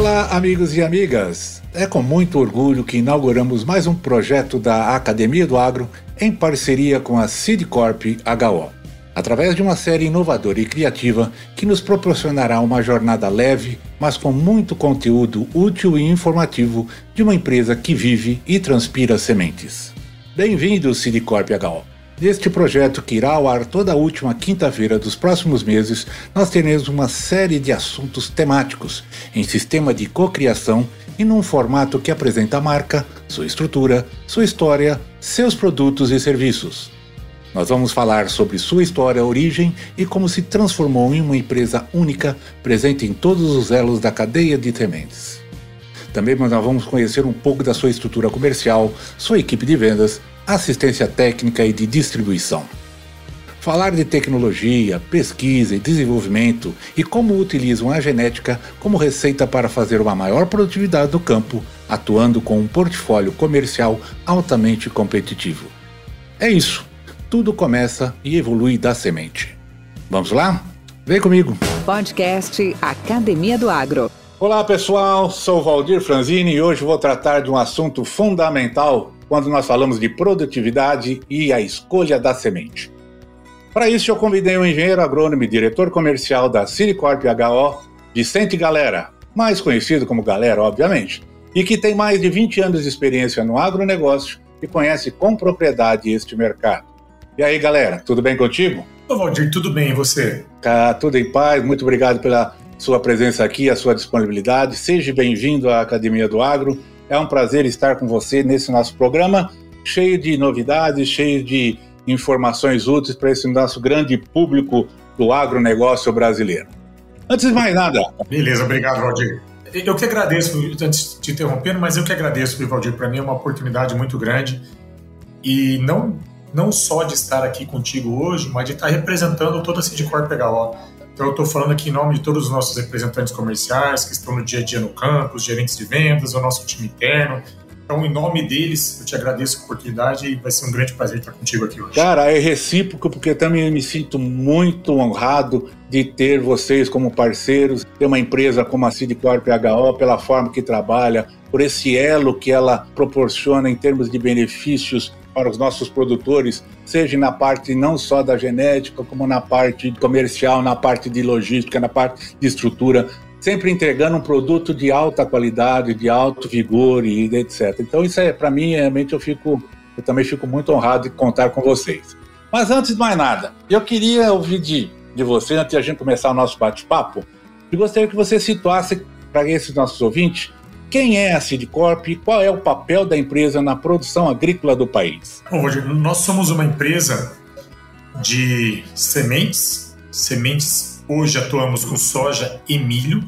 Olá, amigos e amigas! É com muito orgulho que inauguramos mais um projeto da Academia do Agro em parceria com a Sidcorp HO. Através de uma série inovadora e criativa que nos proporcionará uma jornada leve, mas com muito conteúdo útil e informativo de uma empresa que vive e transpira sementes. Bem-vindo, Sidcorp HO! Neste projeto, que irá ao ar toda a última quinta-feira dos próximos meses, nós teremos uma série de assuntos temáticos em sistema de cocriação e num formato que apresenta a marca, sua estrutura, sua história, seus produtos e serviços. Nós vamos falar sobre sua história, origem e como se transformou em uma empresa única, presente em todos os elos da cadeia de sementes. Também nós vamos conhecer um pouco da sua estrutura comercial, sua equipe de vendas assistência técnica e de distribuição. Falar de tecnologia, pesquisa e desenvolvimento e como utilizam a genética como receita para fazer uma maior produtividade do campo, atuando com um portfólio comercial altamente competitivo. É isso. Tudo começa e evolui da semente. Vamos lá? Vem comigo. Podcast Academia do Agro. Olá pessoal, sou Valdir Franzini e hoje vou tratar de um assunto fundamental quando nós falamos de produtividade e a escolha da semente. Para isso, eu convidei o um engenheiro agrônomo e diretor comercial da Silicorp HO, Vicente Galera, mais conhecido como Galera, obviamente, e que tem mais de 20 anos de experiência no agronegócio e conhece com propriedade este mercado. E aí, galera, tudo bem contigo? Ô, Valdir, tudo bem, e você? Tá tudo em paz, muito obrigado pela sua presença aqui, a sua disponibilidade. Seja bem-vindo à Academia do Agro é um prazer estar com você nesse nosso programa, cheio de novidades, cheio de informações úteis para esse nosso grande público do agronegócio brasileiro. Antes de mais nada. Beleza, obrigado, Valdir. Eu que agradeço, antes de te interrompendo, mas eu que agradeço, Valdir. Para mim é uma oportunidade muito grande. E não, não só de estar aqui contigo hoje, mas de estar representando toda a Sidcorp PHO. Então, eu estou falando aqui em nome de todos os nossos representantes comerciais que estão no dia a dia no campo, os gerentes de vendas, o nosso time interno. Então, em nome deles, eu te agradeço a oportunidade e vai ser um grande prazer estar contigo aqui hoje. Cara, é recíproco, porque também me sinto muito honrado de ter vocês como parceiros, ter uma empresa como a Sidcorp HO, pela forma que trabalha, por esse elo que ela proporciona em termos de benefícios para os nossos produtores, seja na parte não só da genética, como na parte comercial, na parte de logística, na parte de estrutura, sempre entregando um produto de alta qualidade, de alto vigor e etc. Então isso é para mim realmente eu fico eu também fico muito honrado de contar com vocês. Mas antes de mais nada, eu queria ouvir de, de você, antes de a gente começar o nosso bate-papo, eu gostaria que você situasse para esses nossos ouvintes quem é a Sidcorp e qual é o papel da empresa na produção agrícola do país? Bom, Roger, nós somos uma empresa de sementes. Sementes, hoje atuamos com soja e milho.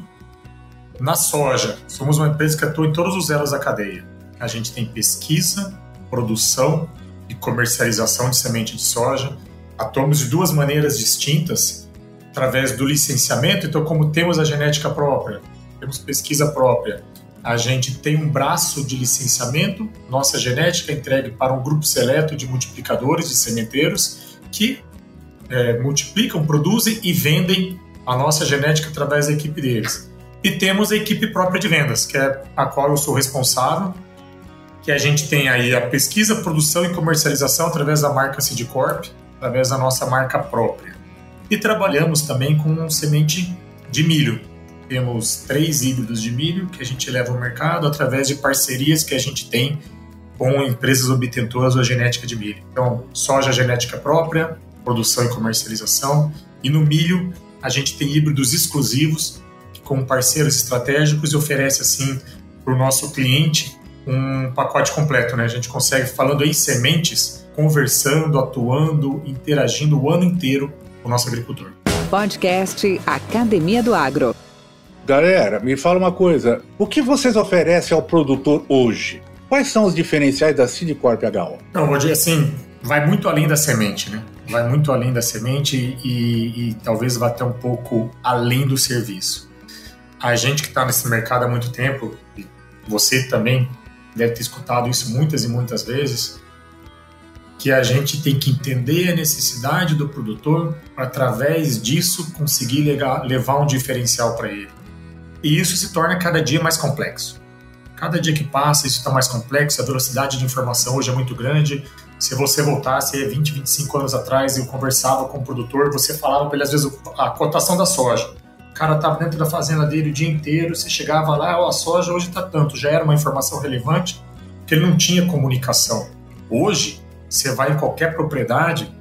Na soja, somos uma empresa que atua em todos os elos da cadeia. A gente tem pesquisa, produção e comercialização de semente de soja. Atuamos de duas maneiras distintas, através do licenciamento. Então, como temos a genética própria, temos pesquisa própria a gente tem um braço de licenciamento, nossa genética é entregue para um grupo seleto de multiplicadores de sementeiros que é, multiplicam, produzem e vendem a nossa genética através da equipe deles. E temos a equipe própria de vendas, que é a qual eu sou responsável, que a gente tem aí a pesquisa, produção e comercialização através da marca Sidcorp, através da nossa marca própria. E trabalhamos também com semente de milho, temos três híbridos de milho que a gente leva ao mercado através de parcerias que a gente tem com empresas obtentoras da genética de milho. Então, soja genética própria, produção e comercialização. E no milho, a gente tem híbridos exclusivos com parceiros estratégicos e oferece, assim, para o nosso cliente um pacote completo. Né? A gente consegue, falando em sementes, conversando, atuando, interagindo o ano inteiro com o nosso agricultor. Podcast Academia do Agro. Galera, me fala uma coisa. O que vocês oferecem ao produtor hoje? Quais são os diferenciais da Cidicorp HO? Não, vou dizer assim, vai muito além da semente, né? Vai muito além da semente e, e talvez vá até um pouco além do serviço. A gente que está nesse mercado há muito tempo, e você também deve ter escutado isso muitas e muitas vezes, que a gente tem que entender a necessidade do produtor para, através disso, conseguir levar um diferencial para ele. E isso se torna cada dia mais complexo. Cada dia que passa, isso está mais complexo, a velocidade de informação hoje é muito grande. Se você voltasse 20, 25 anos atrás e eu conversava com o produtor, você falava para ele, às vezes, a cotação da soja. O cara estava dentro da fazenda dele o dia inteiro, você chegava lá, oh, a soja hoje está tanto, já era uma informação relevante, porque ele não tinha comunicação. Hoje, você vai em qualquer propriedade,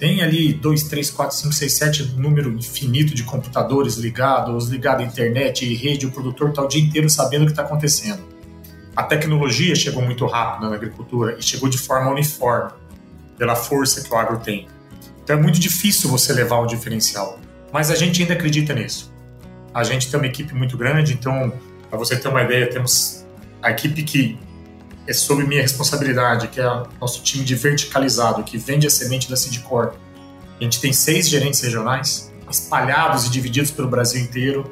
tem ali 2, 3, 4, 5, 6, 7, número infinito de computadores ligados, ligado à internet e rede, o produtor está o dia inteiro sabendo o que está acontecendo. A tecnologia chegou muito rápido na agricultura e chegou de forma uniforme, pela força que o agro tem. Então é muito difícil você levar um diferencial, mas a gente ainda acredita nisso. A gente tem uma equipe muito grande, então, para você ter uma ideia, temos a equipe que é sob minha responsabilidade, que é o nosso time de verticalizado, que vende a semente da Sidcorp. A gente tem seis gerentes regionais, espalhados e divididos pelo Brasil inteiro.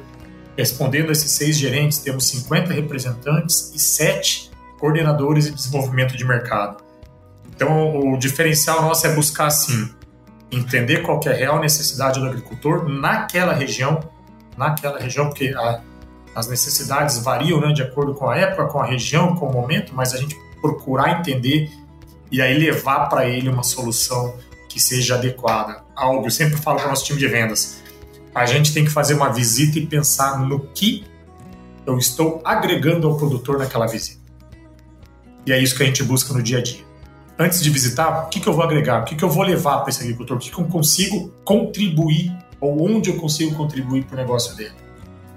Respondendo a esses seis gerentes, temos 50 representantes e sete coordenadores de desenvolvimento de mercado. Então, o diferencial nosso é buscar, assim, entender qual é a real necessidade do agricultor naquela região, naquela região, porque a, as necessidades variam né, de acordo com a época, com a região, com o momento, mas a gente procurar entender e aí levar para ele uma solução que seja adequada. Algo, eu sempre falo para o nosso time de vendas, a gente tem que fazer uma visita e pensar no que eu estou agregando ao produtor naquela visita. E é isso que a gente busca no dia a dia. Antes de visitar, o que, que eu vou agregar? O que, que eu vou levar para esse agricultor? O que, que eu consigo contribuir ou onde eu consigo contribuir para o negócio dele?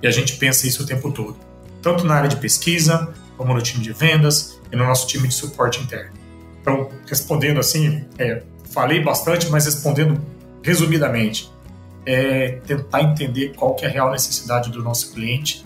E a gente pensa isso o tempo todo, tanto na área de pesquisa, como no time de vendas e no nosso time de suporte interno. Então, respondendo assim, é, falei bastante, mas respondendo resumidamente, é tentar entender qual que é a real necessidade do nosso cliente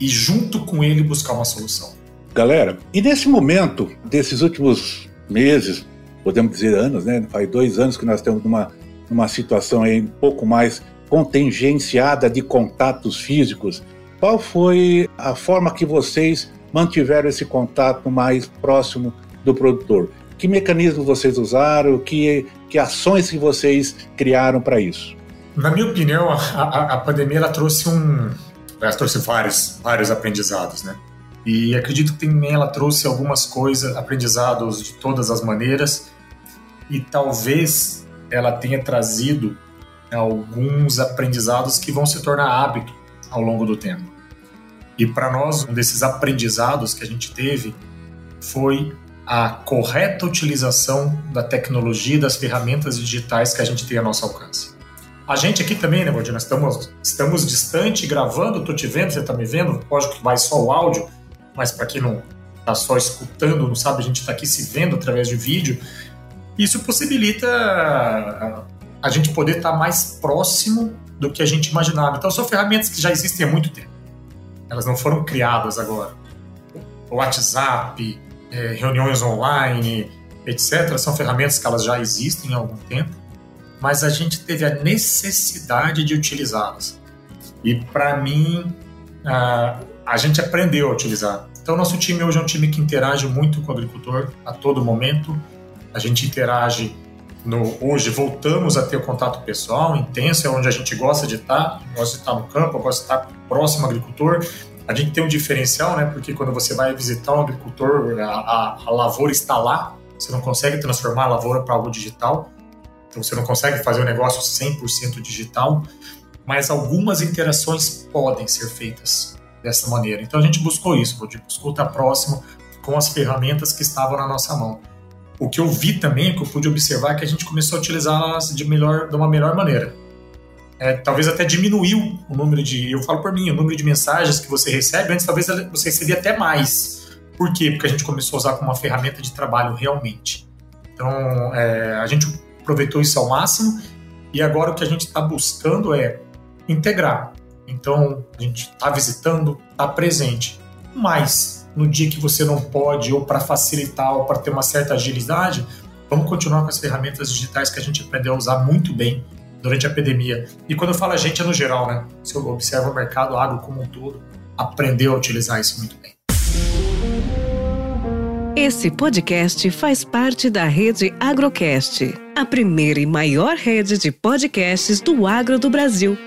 e junto com ele buscar uma solução. Galera, e nesse momento, desses últimos meses, podemos dizer anos, né? Faz dois anos que nós estamos numa, numa situação aí um pouco mais contingenciada de contatos físicos, qual foi a forma que vocês mantiveram esse contato mais próximo do produtor? Que mecanismos vocês usaram? Que, que ações que vocês criaram para isso? Na minha opinião, a, a, a, pandemia ela trouxe um, ela trouxe vários, vários aprendizados, né? E acredito que também ela trouxe algumas coisas, aprendizados de todas as maneiras, e talvez ela tenha trazido alguns aprendizados que vão se tornar hábito ao longo do tempo. E para nós, um desses aprendizados que a gente teve foi a correta utilização da tecnologia e das ferramentas digitais que a gente tem a nosso alcance. A gente aqui também, né, Valdir? Nós estamos, estamos distante gravando, estou te vendo, você está me vendo, lógico que vai só o áudio, mas para quem não está só escutando, não sabe, a gente está aqui se vendo através de vídeo. Isso possibilita a gente poder estar mais próximo do que a gente imaginava. Então, são ferramentas que já existem há muito tempo. Elas não foram criadas agora. O WhatsApp, é, reuniões online, etc., são ferramentas que elas já existem há algum tempo, mas a gente teve a necessidade de utilizá-las. E, para mim, a, a gente aprendeu a utilizar. Então, nosso time hoje é um time que interage muito com o agricultor a todo momento. A gente interage no, hoje voltamos a ter o contato pessoal intenso, é onde a gente gosta de estar, gosta de estar no campo, gosta de estar próximo ao agricultor. A gente tem um diferencial, né? Porque quando você vai visitar um agricultor, a, a, a lavoura está lá, você não consegue transformar a lavoura para algo digital, então você não consegue fazer o um negócio 100% digital, mas algumas interações podem ser feitas dessa maneira. Então a gente buscou isso, buscou estar próximo com as ferramentas que estavam na nossa mão o que eu vi também, o que eu pude observar, é que a gente começou a utilizá-las de, de uma melhor maneira. É, talvez até diminuiu o número de. Eu falo por mim, o número de mensagens que você recebe, antes talvez você recebia até mais. Por quê? Porque a gente começou a usar como uma ferramenta de trabalho realmente. Então, é, a gente aproveitou isso ao máximo e agora o que a gente está buscando é integrar. Então, a gente está visitando, está presente. Mas, no dia que você não pode, ou para facilitar, ou para ter uma certa agilidade, vamos continuar com as ferramentas digitais que a gente aprendeu a usar muito bem durante a pandemia. E quando eu falo a gente, é no geral, né? Se eu observo o mercado agro como um todo, aprendeu a utilizar isso muito bem. Esse podcast faz parte da rede Agrocast, a primeira e maior rede de podcasts do agro do Brasil.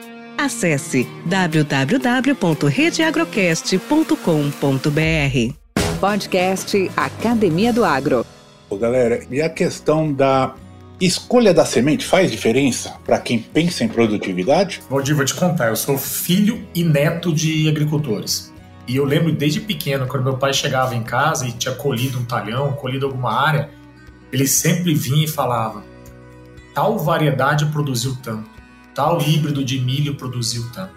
Acesse www.redeagrocast.com.br. Podcast Academia do Agro. Ô, galera, e a questão da escolha da semente faz diferença para quem pensa em produtividade? Valdir, vou te contar, eu sou filho e neto de agricultores. E eu lembro desde pequeno, quando meu pai chegava em casa e tinha colhido um talhão, colhido alguma área, ele sempre vinha e falava: tal variedade produziu tanto, tal híbrido de milho produziu tanto.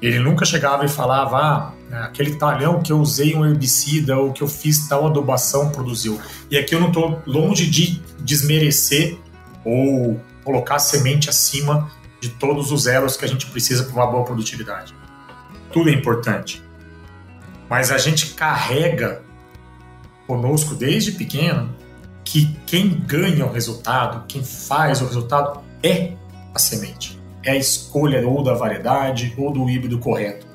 Ele nunca chegava e falava: ah, né, aquele talhão que eu usei um herbicida ou que eu fiz tal adubação produziu. E aqui eu não estou longe de desmerecer ou colocar semente acima de todos os elos que a gente precisa para uma boa produtividade. Tudo é importante mas a gente carrega conosco desde pequeno que quem ganha o resultado, quem faz o resultado é a semente. É a escolha ou da variedade ou do híbrido correto.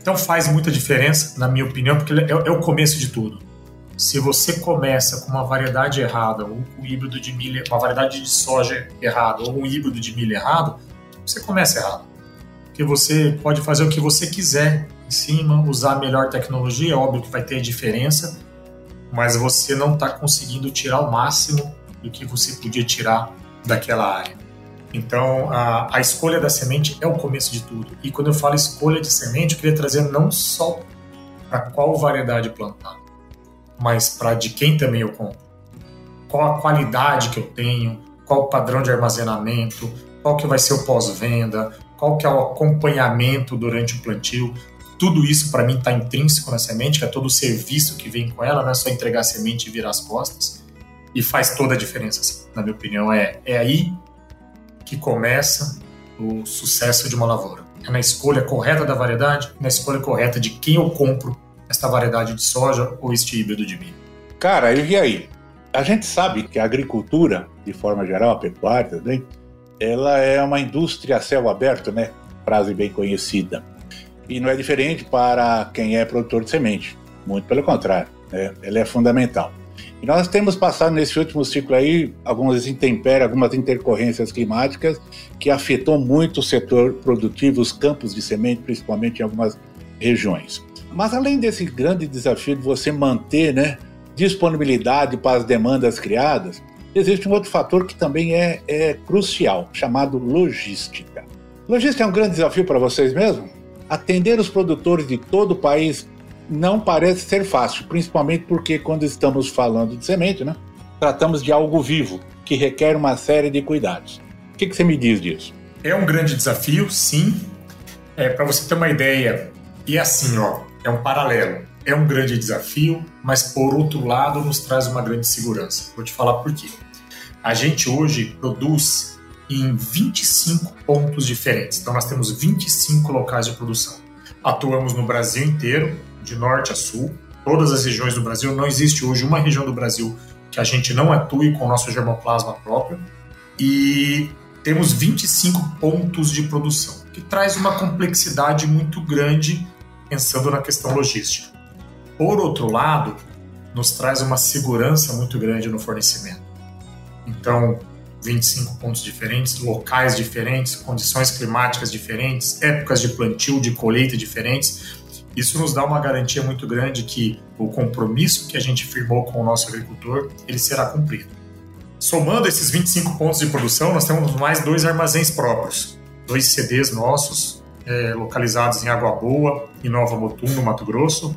Então faz muita diferença, na minha opinião, porque é, é o começo de tudo. Se você começa com uma variedade errada, ou um híbrido de milho, uma variedade de soja errada, ou um híbrido de milho errado, você começa errado. Porque você pode fazer o que você quiser em cima, usar a melhor tecnologia, é óbvio que vai ter diferença, mas você não está conseguindo tirar o máximo do que você podia tirar daquela área. Então, a, a, escolha da semente é o começo de tudo. E quando eu falo escolha de semente, eu queria trazer não só para qual variedade plantar, mas para de quem também eu compro. Qual a qualidade que eu tenho, qual o padrão de armazenamento, qual que vai ser o pós-venda, qual que é o acompanhamento durante o plantio. Tudo isso para mim está intrínseco na semente, que é todo o serviço que vem com ela, não é só entregar a semente e virar as costas. E faz toda a diferença, assim, na minha opinião. É, é aí que começa o sucesso de uma lavoura. É na escolha correta da variedade, na escolha correta de quem eu compro esta variedade de soja ou este híbrido de milho. Cara, e aí? A gente sabe que a agricultura, de forma geral, a pecuária também, ela é uma indústria a céu aberto, né? Frase bem conhecida. E não é diferente para quem é produtor de semente. Muito pelo contrário, né? ela é fundamental. E nós temos passado nesse último ciclo aí algumas intempéries, algumas intercorrências climáticas que afetou muito o setor produtivo, os campos de semente, principalmente em algumas regiões. Mas além desse grande desafio de você manter né, disponibilidade para as demandas criadas, existe um outro fator que também é, é crucial, chamado logística. Logística é um grande desafio para vocês mesmo? Atender os produtores de todo o país não parece ser fácil, principalmente porque quando estamos falando de semente, né, tratamos de algo vivo, que requer uma série de cuidados. O que, que você me diz disso? É um grande desafio, sim. É, Para você ter uma ideia, e assim, ó, é um paralelo. É um grande desafio, mas por outro lado nos traz uma grande segurança. Vou te falar por quê. A gente hoje produz em 25 pontos diferentes. Então, nós temos 25 locais de produção. Atuamos no Brasil inteiro, de norte a sul, todas as regiões do Brasil. Não existe hoje uma região do Brasil que a gente não atue com o nosso germoplasma próprio. E temos 25 pontos de produção, que traz uma complexidade muito grande pensando na questão logística. Por outro lado, nos traz uma segurança muito grande no fornecimento. Então, 25 pontos diferentes, locais diferentes, condições climáticas diferentes, épocas de plantio, de colheita diferentes. Isso nos dá uma garantia muito grande que o compromisso que a gente firmou com o nosso agricultor, ele será cumprido. Somando esses 25 pontos de produção, nós temos mais dois armazéns próprios, dois CDs nossos, é, localizados em Água Boa e Nova Mutum, no Mato Grosso.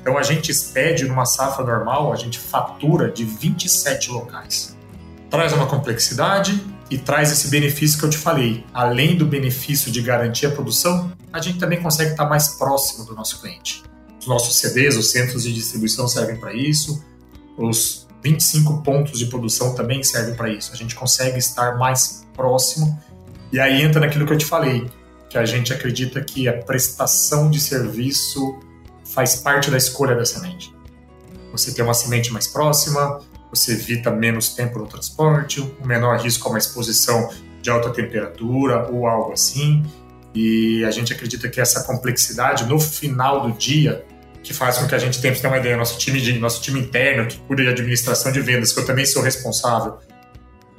Então a gente expede numa safra normal, a gente fatura de 27 locais traz uma complexidade e traz esse benefício que eu te falei. Além do benefício de garantir a produção, a gente também consegue estar mais próximo do nosso cliente. Os nossos CDs, os centros de distribuição servem para isso, os 25 pontos de produção também servem para isso. A gente consegue estar mais próximo e aí entra naquilo que eu te falei. que a gente acredita que a prestação de serviço faz parte da escolha da semente. Você tem uma semente mais próxima, você evita menos tempo no transporte, o menor risco a uma exposição de alta temperatura ou algo assim. E a gente acredita que essa complexidade no final do dia que faz com que a gente tenha, uma ideia, nosso time, de, nosso time interno que cuida de administração de vendas, que eu também sou responsável,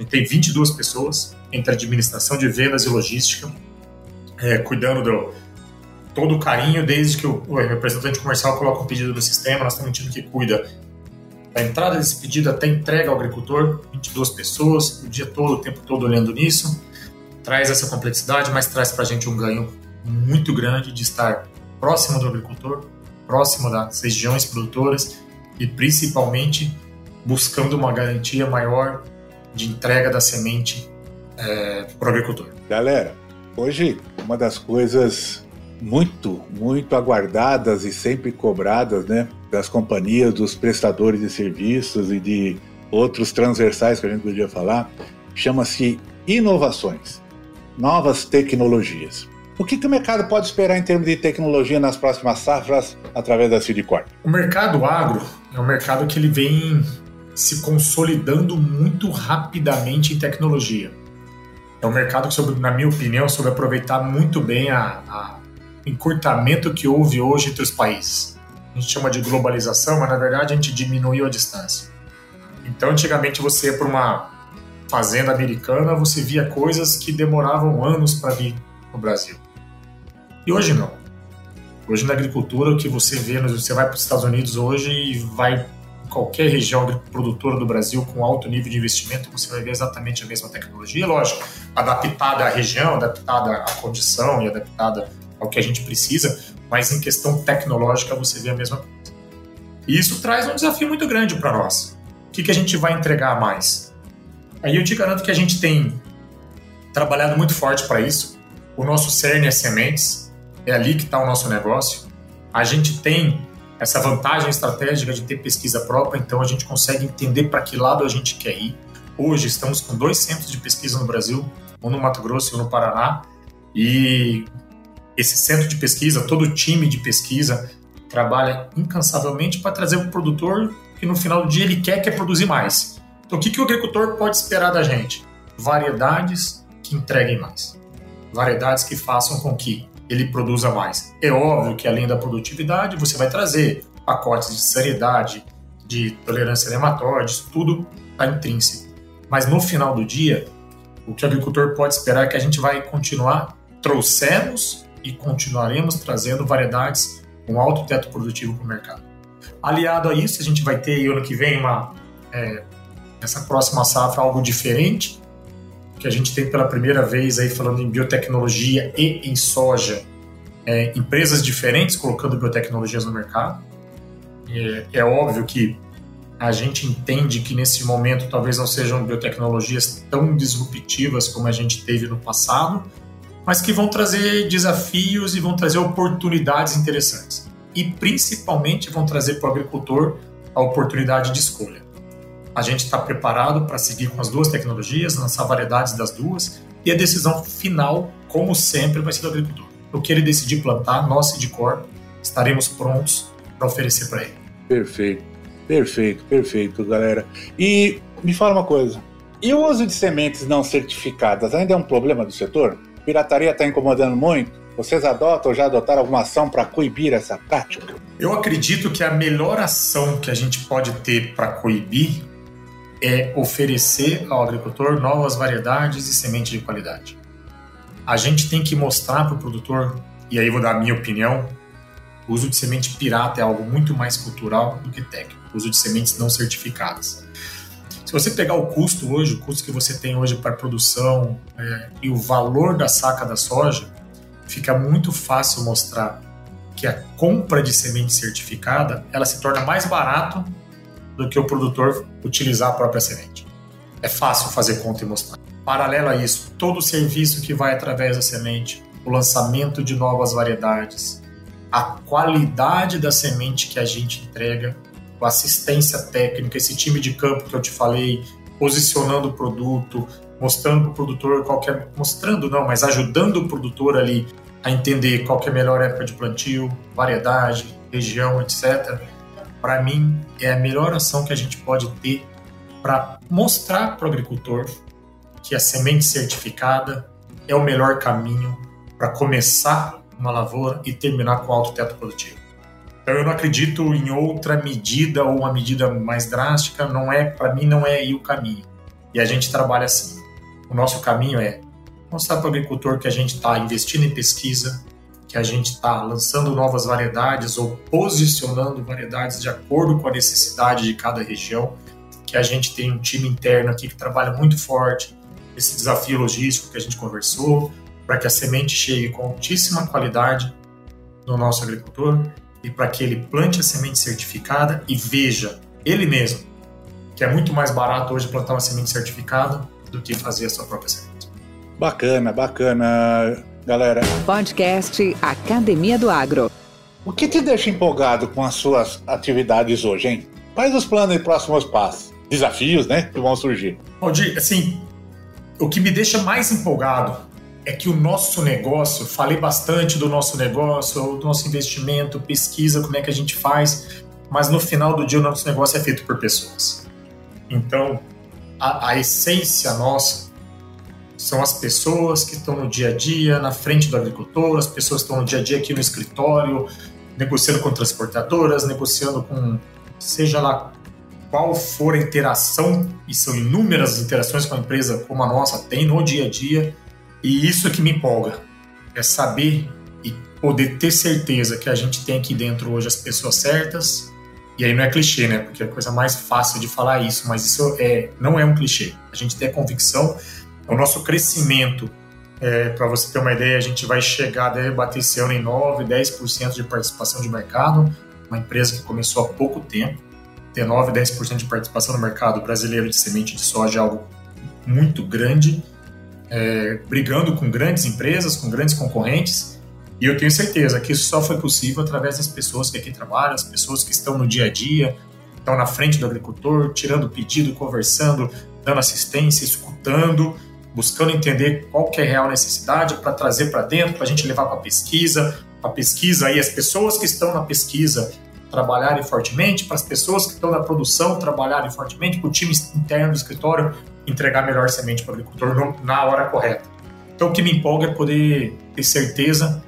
tem 22 pessoas entre administração de vendas e logística, é, cuidando do todo o carinho, desde que o, o representante comercial coloca um pedido no sistema, nós temos um time que cuida da entrada desse pedido até entrega ao agricultor, 22 pessoas, o dia todo, o tempo todo olhando nisso, traz essa complexidade, mas traz para a gente um ganho muito grande de estar próximo do agricultor, próximo das regiões produtoras e principalmente buscando uma garantia maior de entrega da semente é, para o agricultor. Galera, hoje uma das coisas muito, muito aguardadas e sempre cobradas, né, das companhias, dos prestadores de serviços e de outros transversais que a gente podia falar, chama-se inovações, novas tecnologias. O que, que, o mercado pode esperar em termos de tecnologia nas próximas safras através da Cidcorp? O mercado agro é um mercado que ele vem se consolidando muito rapidamente em tecnologia. É um mercado que, sobre, na minha opinião, soube aproveitar muito bem a encurtamento que houve hoje entre os países. A gente chama de globalização, mas na verdade a gente diminuiu a distância. Então, antigamente você ia para uma fazenda americana, você via coisas que demoravam anos para vir no Brasil. E hoje não. Hoje na agricultura, o que você vê, você vai para os Estados Unidos hoje e vai em qualquer região produtora do Brasil com alto nível de investimento, você vai ver exatamente a mesma tecnologia, lógico, adaptada à região, adaptada à condição e adaptada ao que a gente precisa, mas em questão tecnológica você vê a mesma coisa. E isso traz um desafio muito grande para nós. O que, que a gente vai entregar mais? Aí eu te garanto que a gente tem trabalhado muito forte para isso. O nosso cerne é sementes, é ali que está o nosso negócio. A gente tem essa vantagem estratégica de ter pesquisa própria, então a gente consegue entender para que lado a gente quer ir. Hoje estamos com dois centros de pesquisa no Brasil, um no Mato Grosso e um no Paraná, e esse centro de pesquisa, todo o time de pesquisa trabalha incansavelmente para trazer o produtor que no final do dia ele quer quer produzir mais. Então o que, que o agricultor pode esperar da gente? Variedades que entreguem mais. Variedades que façam com que ele produza mais. É óbvio que além da produtividade, você vai trazer pacotes de seriedade, de tolerância a nematóides, tudo está intrínseco. Mas no final do dia, o que o agricultor pode esperar é que a gente vai continuar, trouxemos e continuaremos trazendo variedades com alto teto produtivo para o mercado. Aliado a isso, a gente vai ter ano que vem uma é, essa próxima safra algo diferente, que a gente tem pela primeira vez aí falando em biotecnologia e em soja, é, empresas diferentes colocando biotecnologias no mercado. É, é óbvio que a gente entende que nesse momento talvez não sejam biotecnologias tão disruptivas como a gente teve no passado, mas que vão trazer desafios e vão trazer oportunidades interessantes. E principalmente vão trazer para o agricultor a oportunidade de escolha. A gente está preparado para seguir com as duas tecnologias, lançar variedades das duas, e a decisão final, como sempre, vai ser do agricultor. O que ele decidir plantar, nós, de cor, estaremos prontos para oferecer para ele. Perfeito, perfeito, perfeito, galera. E me fala uma coisa: e o uso de sementes não certificadas ainda é um problema do setor? Pirataria está incomodando muito? Vocês adotam ou já adotaram alguma ação para coibir essa prática? Eu acredito que a melhor ação que a gente pode ter para coibir é oferecer ao agricultor novas variedades e sementes de qualidade. A gente tem que mostrar para o produtor, e aí vou dar a minha opinião, o uso de semente pirata é algo muito mais cultural do que técnico, o uso de sementes não certificadas. Se você pegar o custo hoje, o custo que você tem hoje para produção é, e o valor da saca da soja, fica muito fácil mostrar que a compra de semente certificada ela se torna mais barato do que o produtor utilizar a própria semente. É fácil fazer conta e mostrar. Paralelo a isso, todo o serviço que vai através da semente, o lançamento de novas variedades, a qualidade da semente que a gente entrega assistência técnica, esse time de campo que eu te falei, posicionando o produto, mostrando para o produtor qual é, mostrando não, mas ajudando o produtor ali a entender qual é a melhor época de plantio, variedade, região, etc. Para mim, é a melhor ação que a gente pode ter para mostrar para o agricultor que a semente certificada é o melhor caminho para começar uma lavoura e terminar com alto teto produtivo. Então eu não acredito em outra medida ou uma medida mais drástica, não é, para mim não é aí o caminho. E a gente trabalha assim. O nosso caminho é mostrar para o agricultor que a gente está investindo em pesquisa, que a gente está lançando novas variedades ou posicionando variedades de acordo com a necessidade de cada região, que a gente tem um time interno aqui que trabalha muito forte, esse desafio logístico que a gente conversou, para que a semente chegue com altíssima qualidade no nosso agricultor e para que ele plante a semente certificada e veja ele mesmo que é muito mais barato hoje plantar uma semente certificada do que fazer a sua própria semente. Bacana, bacana, galera. Podcast Academia do Agro. O que te deixa empolgado com as suas atividades hoje, hein? Quais os planos e próximos passos? Desafios, né, que vão surgir. Aldir, assim, o que me deixa mais empolgado é que o nosso negócio, falei bastante do nosso negócio, do nosso investimento, pesquisa, como é que a gente faz, mas no final do dia o nosso negócio é feito por pessoas. Então, a, a essência nossa são as pessoas que estão no dia a dia, na frente do agricultor, as pessoas que estão no dia a dia aqui no escritório, negociando com transportadoras, negociando com seja lá qual for a interação, e são inúmeras interações com a empresa como a nossa tem no dia a dia, e isso é que me empolga, é saber e poder ter certeza que a gente tem aqui dentro hoje as pessoas certas, e aí não é clichê, né? Porque é a coisa mais fácil de falar isso, mas isso é, não é um clichê. A gente tem a convicção, o nosso crescimento, é, para você ter uma ideia, a gente vai chegar, deve bater esse ano em 9, 10% de participação de mercado, uma empresa que começou há pouco tempo, ter 9, 10% de participação no mercado brasileiro de semente de soja é algo muito grande, é, brigando com grandes empresas, com grandes concorrentes, e eu tenho certeza que isso só foi possível através das pessoas que aqui trabalham, as pessoas que estão no dia a dia, estão na frente do agricultor, tirando pedido, conversando, dando assistência, escutando, buscando entender qual que é a real necessidade para trazer para dentro, para a gente levar para a pesquisa, a pesquisa aí, as pessoas que estão na pesquisa trabalharem fortemente, para as pessoas que estão na produção trabalharem fortemente, para o time interno do escritório entregar melhor semente para o agricultor na hora correta. Então, o que me empolga é poder ter certeza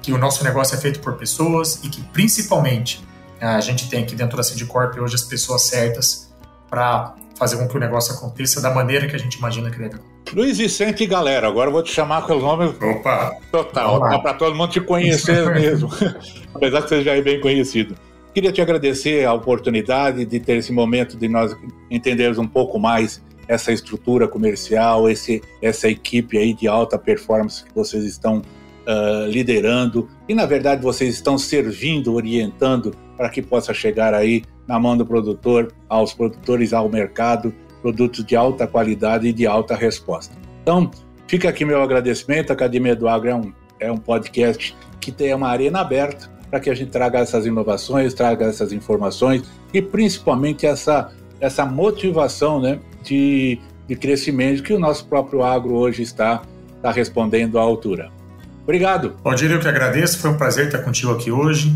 que o nosso negócio é feito por pessoas e que, principalmente, a gente tem aqui dentro da Sidcorp hoje as pessoas certas para fazer com que o negócio aconteça da maneira que a gente imagina que deve acontecer. Luiz Vicente galera, agora eu vou te chamar pelo nome Opa. total, para todo mundo te conhecer mesmo, apesar que você já é bem conhecido. Queria te agradecer a oportunidade de ter esse momento de nós entendermos um pouco mais essa estrutura comercial, esse, essa equipe aí de alta performance que vocês estão uh, liderando e, na verdade, vocês estão servindo, orientando para que possa chegar aí na mão do produtor, aos produtores, ao mercado, produtos de alta qualidade e de alta resposta. Então, fica aqui meu agradecimento. A Academia do Agro é um, é um podcast que tem uma arena aberta para que a gente traga essas inovações, traga essas informações e principalmente essa, essa motivação né, de, de crescimento que o nosso próprio agro hoje está, está respondendo à altura. Obrigado. Valdir, eu que agradeço. Foi um prazer estar contigo aqui hoje.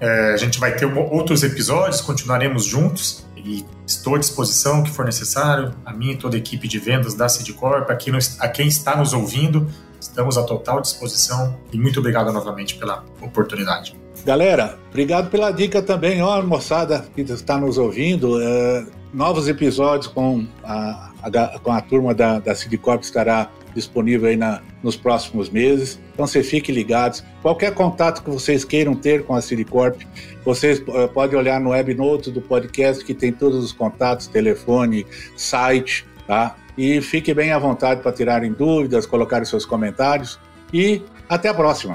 É, a gente vai ter outros episódios, continuaremos juntos e estou à disposição o que for necessário. A mim e toda a equipe de vendas da Sidcorp, no, a quem está nos ouvindo, estamos à total disposição e muito obrigado novamente pela oportunidade. Galera, obrigado pela dica também, ó, moçada que está nos ouvindo. É, novos episódios com a, a, com a turma da, da Sidcorp estará disponível aí na, nos próximos meses. Então, você fique ligados. Qualquer contato que vocês queiram ter com a Silicorp, vocês uh, podem olhar no webnote do podcast que tem todos os contatos, telefone, site, tá? E fique bem à vontade para tirarem dúvidas, colocarem seus comentários e até a próxima.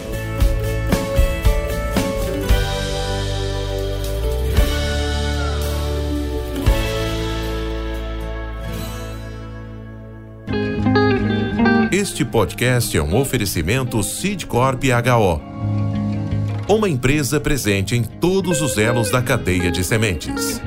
Este podcast é um oferecimento Sidcorp HO. Uma empresa presente em todos os elos da cadeia de sementes.